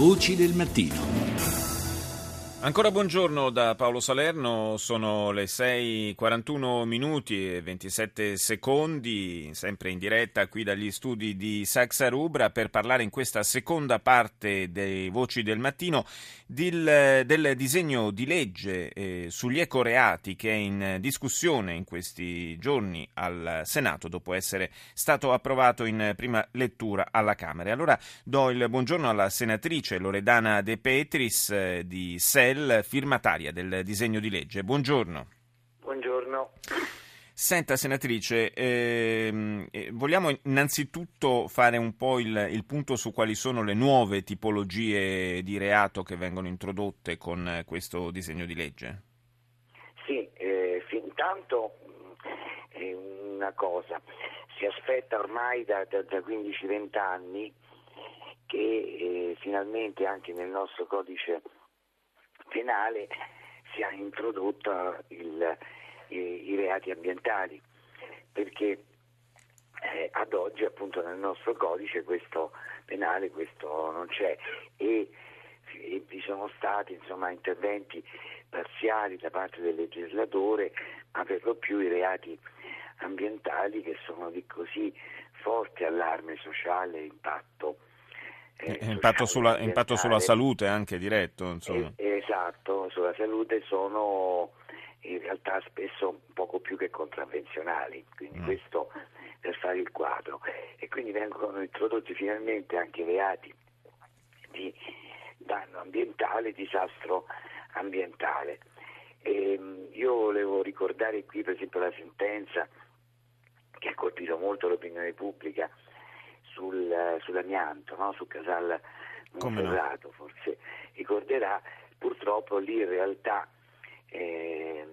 Voci del mattino. Ancora buongiorno da Paolo Salerno, sono le 6.41 minuti e 27 secondi, sempre in diretta qui dagli studi di Saxa Rubra per parlare in questa seconda parte dei Voci del Mattino del, del disegno di legge eh, sugli ecoreati che è in discussione in questi giorni al Senato dopo essere stato approvato in prima lettura alla Camera. Allora do il buongiorno alla senatrice Loredana De Petris eh, di SEL Del, firmataria del disegno di legge. Buongiorno. Buongiorno. Senta, senatrice, ehm, eh, vogliamo innanzitutto fare un po' il, il, punto su quali sono le nuove tipologie di reato che vengono introdotte con questo disegno di legge? Sì, eh, fin tanto eh, una cosa, si aspetta ormai da, da, da 15-20 anni che eh, finalmente anche nel nostro codice penale sia introdotta il, i, i, reati ambientali, perché eh, ad oggi appunto nel nostro codice questo penale questo non c'è. E, e vi sono stati insomma, interventi parziali da parte del legislatore, ma per lo più i reati ambientali che sono di così forte allarme sociale e impatto impatto, sulla, impatto, sulla, salute anche diretto. Insomma. Eh, esatto, sulla salute sono in realtà spesso poco più che contravvenzionali, quindi mm. questo per fare il quadro. E quindi vengono introdotti finalmente anche reati di danno ambientale, disastro ambientale. E, ehm, io volevo ricordare qui per esempio la sentenza che ha colpito molto l'opinione pubblica sul, sull'amianto, no? su Casal Monferrato, no? forse ricorderà, purtroppo lì in realtà eh,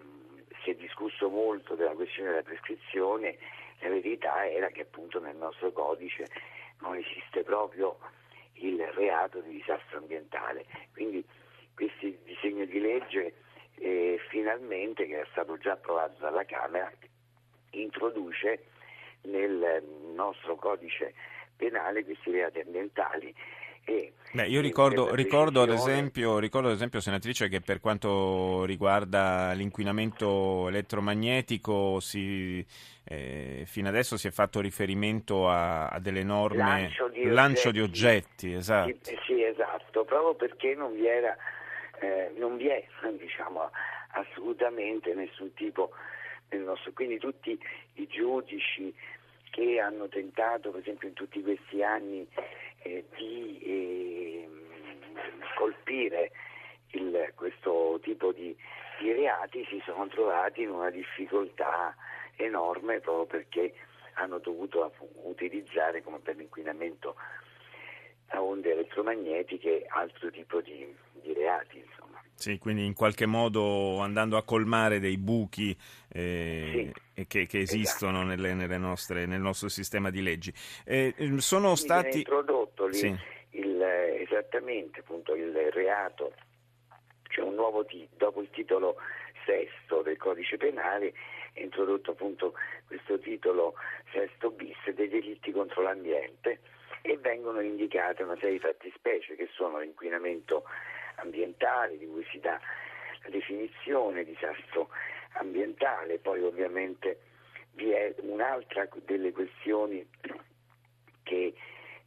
si è discusso molto della questione della prescrizione, la verità era che appunto nel nostro codice non esiste proprio il reato di disastro ambientale, quindi questo disegno di legge eh, finalmente, che è stato già approvato dalla Camera, introduce nel nostro codice penale questi reati ambientali. Beh, io ricordo, ricordo, ad esempio, ricordo, ad esempio, senatrice, che per quanto riguarda l'inquinamento elettromagnetico si, eh, fino adesso si è fatto riferimento a, a delle norme lancio di lancio oggetti, di oggetti esatto. Sì, sì, esatto, proprio perché non vi era eh, non vi è diciamo, assolutamente nessun tipo nostro, quindi tutti i giudici che hanno tentato, per esempio in tutti questi anni, eh, di eh, colpire il, questo tipo di, di reati si sono trovati in una difficoltà enorme proprio perché hanno dovuto utilizzare come per l'inquinamento a onde elettromagnetiche altro tipo di, di reati. Insomma. Sì, quindi in qualche modo andando a colmare dei buchi eh, sì, che, che, esistono esatto. nelle, nelle nostre, nel nostro sistema di leggi. Eh, sono sì, stati... introdotto lì sì. il, esattamente appunto, il reato, cioè un nuovo titolo, dopo il titolo sesto del codice penale è introdotto appunto questo titolo sesto bis dei delitti contro l'ambiente e vengono indicate una serie di fattispecie che sono l'inquinamento ambientale, di cui si dà la definizione disastro ambientale, poi ovviamente vi è un'altra delle questioni che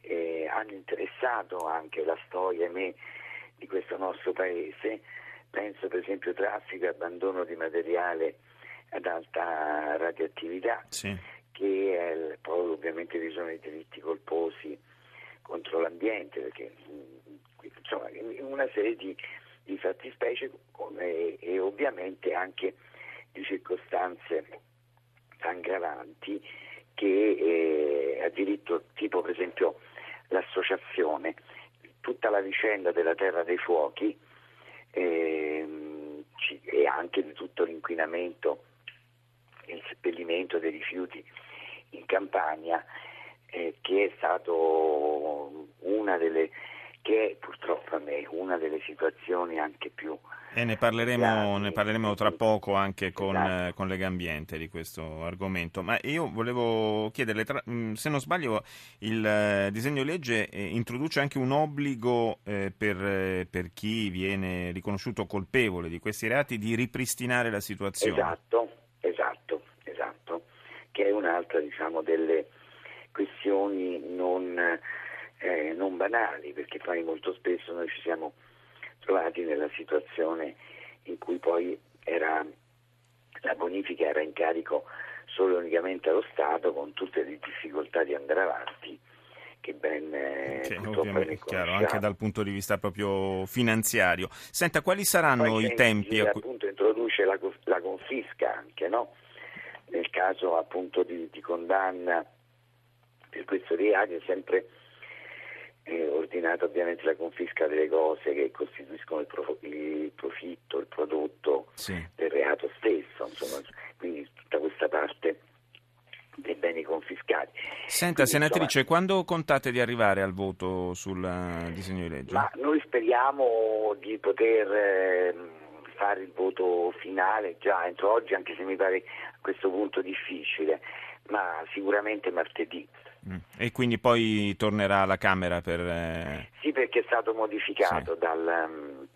eh, hanno interessato anche la storia me, di questo nostro paese, penso per esempio traffico e abbandono di materiale ad alta radioattività, sì. che è, poi ovviamente vi sono i delitti colposi contro l'ambiente, perché insomma, una serie di, di fattispecie e, e ovviamente anche di circostanze aggravanti che eh, diritto, tipo per esempio l'associazione, tutta la vicenda della terra dei fuochi eh, e anche di tutto l'inquinamento, il seppellimento dei rifiuti in campagna, eh, che è stato una delle che è purtroppo a me una delle situazioni anche più e ne parleremo, ne parleremo, tra poco anche con, esatto. eh, con Lega Ambiente di questo argomento. Ma io volevo chiederle, tra, mm, se non sbaglio, il eh, disegno di legge eh, introduce anche un obbligo eh, per, per, chi viene riconosciuto colpevole di questi reati di ripristinare la situazione. Esatto, esatto, esatto, che è un'altra diciamo, delle questioni non, eh, non banali, perché poi molto spesso noi ci siamo trovati nella situazione in cui poi era, la bonifica era in carico solo e unicamente allo Stato con tutte le difficoltà di andare avanti che ben eh, che ovviamente chiaro, anche dal punto di vista proprio finanziario. Senta, quali saranno Poi i tempi? a cui... appunto introduce la, la, confisca anche, no? Nel caso appunto di, di condanna per questo reato è sempre eh, ordinata ovviamente la confisca delle cose che costituiscono il, pro, il profitto, il prodotto sì. del reato stesso, insomma, quindi tutta questa parte dei beni confiscati. Senta, quindi, senatrice, insomma, quando contate di arrivare al voto sul uh, disegno di legge? Ma noi speriamo di poter eh, fare il voto finale già entro oggi, anche se mi pare a questo punto difficile, ma sicuramente martedì. Mm. E quindi poi tornerà alla Camera per... Eh... Sì, perché è stato modificato sì. dal, um,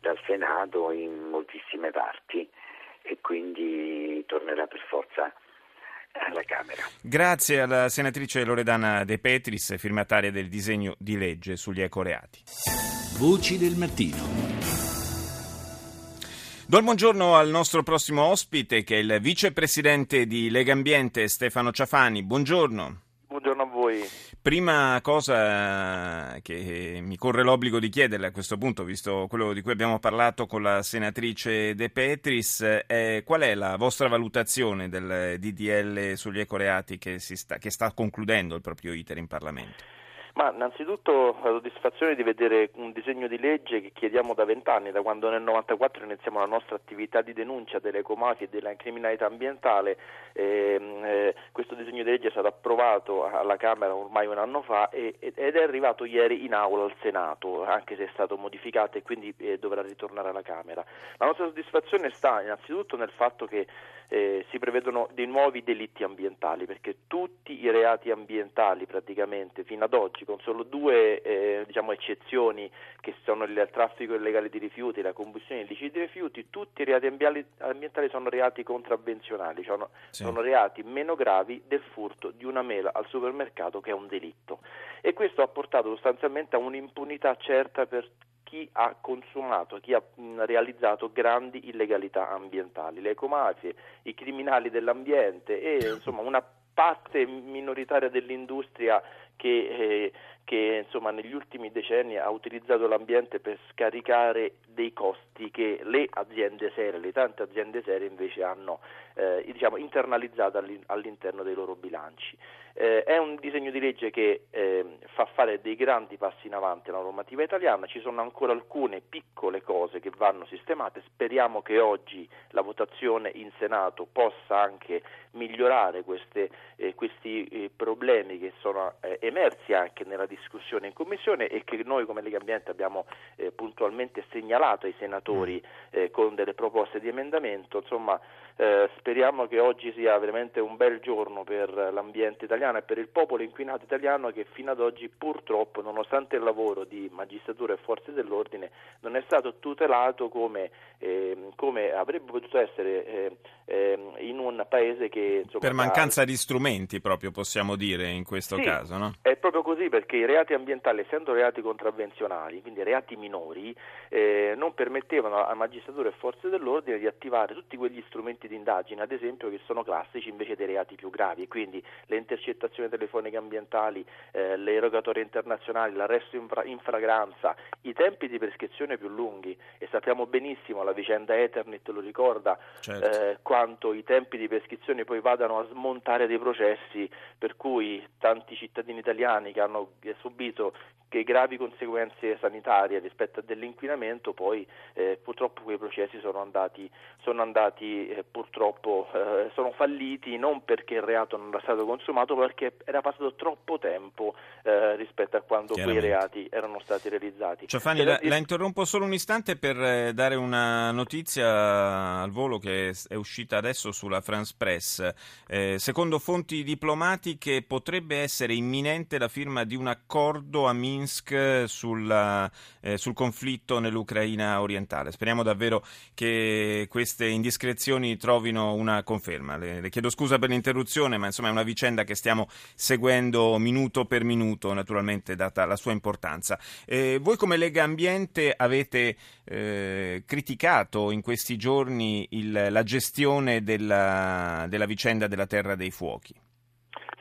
dal, Senato in moltissime parti e quindi tornerà per forza alla Camera. Grazie alla senatrice Loredana De Petris, firmataria del disegno di legge sugli ecoreati. Voci del mattino. Do il buongiorno al nostro prossimo ospite che è il vicepresidente di Lega Ambiente Stefano Ciafani. Buongiorno. Voi. Prima cosa che mi corre l'obbligo di chiederle a questo punto, visto quello di cui abbiamo parlato con la senatrice De Petris, è qual è la vostra valutazione del DDL sugli ecoreati che, sta, che sta concludendo il proprio iter in Parlamento? Ma innanzitutto la soddisfazione di vedere un disegno di legge che chiediamo da vent'anni, da quando nel 1994 iniziamo la nostra attività di denuncia delle ecomafie e della criminalità ambientale. Eh, eh, questo disegno di legge è stato approvato alla Camera ormai un anno fa e, ed è arrivato ieri in aula al Senato, anche se è stato modificato e quindi eh, dovrà ritornare alla Camera. La nostra soddisfazione sta innanzitutto nel fatto che eh, si prevedono dei nuovi delitti ambientali, perché tutti i reati ambientali praticamente fino ad oggi, con solo due eh, diciamo, eccezioni che sono il traffico illegale di rifiuti e la combustione illecita di rifiuti, tutti i reati ambientali sono reati contravvenzionali, cioè sì. sono reati meno gravi del furto di una mela al supermercato che è un delitto. E questo ha portato sostanzialmente a un'impunità certa per chi ha consumato, chi ha realizzato grandi illegalità ambientali, le ecomafie, i criminali dell'ambiente e insomma una parte minoritaria dell'industria che, eh, che insomma, negli ultimi decenni ha utilizzato l'ambiente per scaricare dei costi che le aziende serie, le tante aziende serie invece hanno eh, diciamo, internalizzato all'interno dei loro bilanci. Eh, è un disegno di legge che eh, fa fare dei grandi passi in avanti alla normativa italiana, ci sono ancora alcune piccole cose che vanno sistemate, speriamo che oggi la votazione in Senato possa anche migliorare queste, eh, questi eh, problemi che sono eh, emersi anche nella discussione in Commissione e che noi come Lega Ambiente abbiamo eh, puntualmente segnalato ai senatori con delle proposte di emendamento, insomma speriamo che oggi sia veramente un bel giorno per l'ambiente italiano e per il popolo inquinato italiano che fino ad oggi purtroppo, nonostante il lavoro di magistratura e forze dell'ordine, non è stato tutelato come, eh, come avrebbe potuto essere eh, eh, in un paese che... Insomma, per mancanza ha... di strumenti proprio possiamo dire in questo sì, caso, no? È proprio così perché i reati ambientali, essendo reati contravvenzionali, quindi reati minori, eh, non permettevano a magistratura e forze dell'ordine di attivare tutti quegli strumenti di indagine, ad esempio che sono classici invece dei reati più gravi, quindi le intercettazioni telefoniche ambientali, eh, le rogatorie internazionali, l'arresto in, fra- in, fragranza, i tempi di prescrizione più lunghi e sappiamo benissimo, la vicenda Ethernet lo ricorda, certo. eh, quanto i tempi di prescrizione poi vadano a smontare dei processi per cui tanti cittadini italiani che hanno subito che gravi conseguenze sanitarie rispetto a dell'inquinamento, poi eh, purtroppo quei processi sono andati, sono andati eh, purtroppo eh, sono falliti non perché il reato non era stato consumato, ma perché era passato troppo tempo eh, rispetto a quando quei reati erano stati realizzati. Ciofani, la, la, interrompo solo un istante per eh, dare una notizia al volo che è uscita adesso sulla France Press. Eh, secondo fonti diplomatiche potrebbe essere imminente la firma di un accordo a Minsk sulla, eh, sul conflitto nell'Ucraina orientale. Speriamo davvero che queste indiscrezioni trovino una conferma. Le, le chiedo scusa per l'interruzione, ma insomma è una vicenda che stiamo seguendo minuto per minuto, naturalmente data la sua importanza. Eh, voi come Lega Ambiente avete eh, criticato in questi giorni il, la gestione della, della vicenda della Terra dei Fuochi.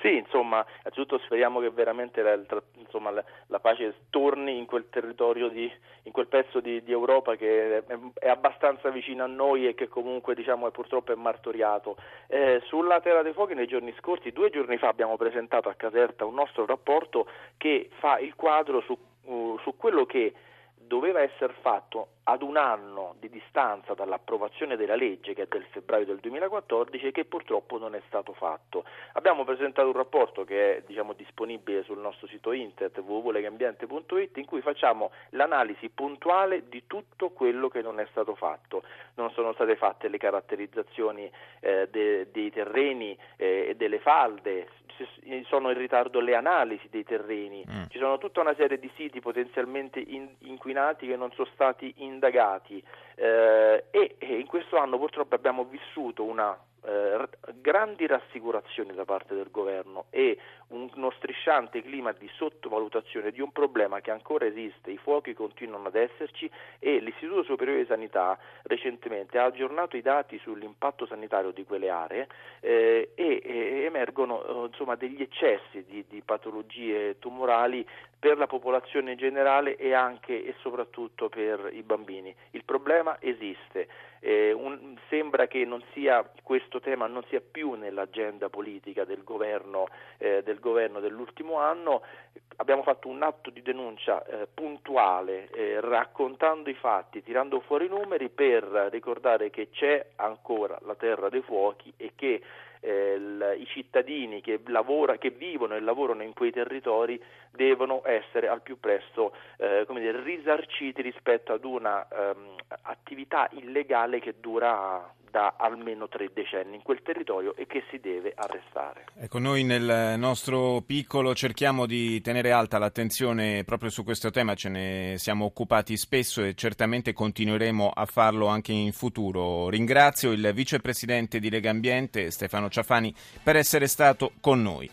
Sì, insomma, innanzitutto speriamo che veramente la, insomma, la, la pace torni in quel territorio, di, in quel pezzo di, di Europa che è, è, abbastanza vicino a noi e che comunque diciamo, è, purtroppo è martoriato. Eh, sulla Terra dei Fuochi nei giorni scorsi, due giorni fa abbiamo presentato a Caserta un nostro rapporto che fa il quadro su, uh, su quello che doveva essere fatto ad un anno di distanza dall'approvazione della legge che è del febbraio del 2014 e che purtroppo non è stato fatto. Abbiamo presentato un rapporto che è diciamo, disponibile sul nostro sito internet www.legambiente.it in cui facciamo l'analisi puntuale di tutto quello che non è stato fatto. Non sono state fatte le caratterizzazioni eh, de- dei terreni eh, e delle falde, sono in ritardo le analisi dei terreni, mm. ci sono tutta una serie di siti potenzialmente in, inquinati che non sono stati indagati. Eh, e in questo anno purtroppo abbiamo vissuto una eh, grandi rassicurazioni da parte del governo e uno strisciante clima di sottovalutazione di un problema che ancora esiste, i fuochi continuano ad esserci e l'Istituto Superiore di Sanità recentemente ha aggiornato i dati sull'impatto sanitario di quelle aree eh, e, e, emergono eh, insomma, degli eccessi di, di patologie tumorali per la popolazione in generale e anche e soprattutto per i bambini. Il problema esiste, eh, un, sembra che sia, questo tema non sia più nell'agenda politica del governo, eh, del governo dell'ultimo anno, abbiamo fatto un atto di denuncia eh, puntuale, eh, raccontando i fatti, tirando fuori i numeri per ricordare che c'è ancora la terra dei fuochi e che eh, l- i cittadini che, lavora, che, vivono e lavorano in quei territori devono essere al più presto eh, dire, risarciti rispetto ad una um, attività illegale che dura da almeno tre decenni in quel territorio e che si deve arrestare. Ecco, noi nel nostro piccolo cerchiamo di tenere alta l'attenzione proprio su questo tema, ce ne siamo occupati spesso e certamente continueremo a farlo anche in futuro. Ringrazio il vicepresidente di Lega Ambiente Stefano Ciafani per essere stato con noi.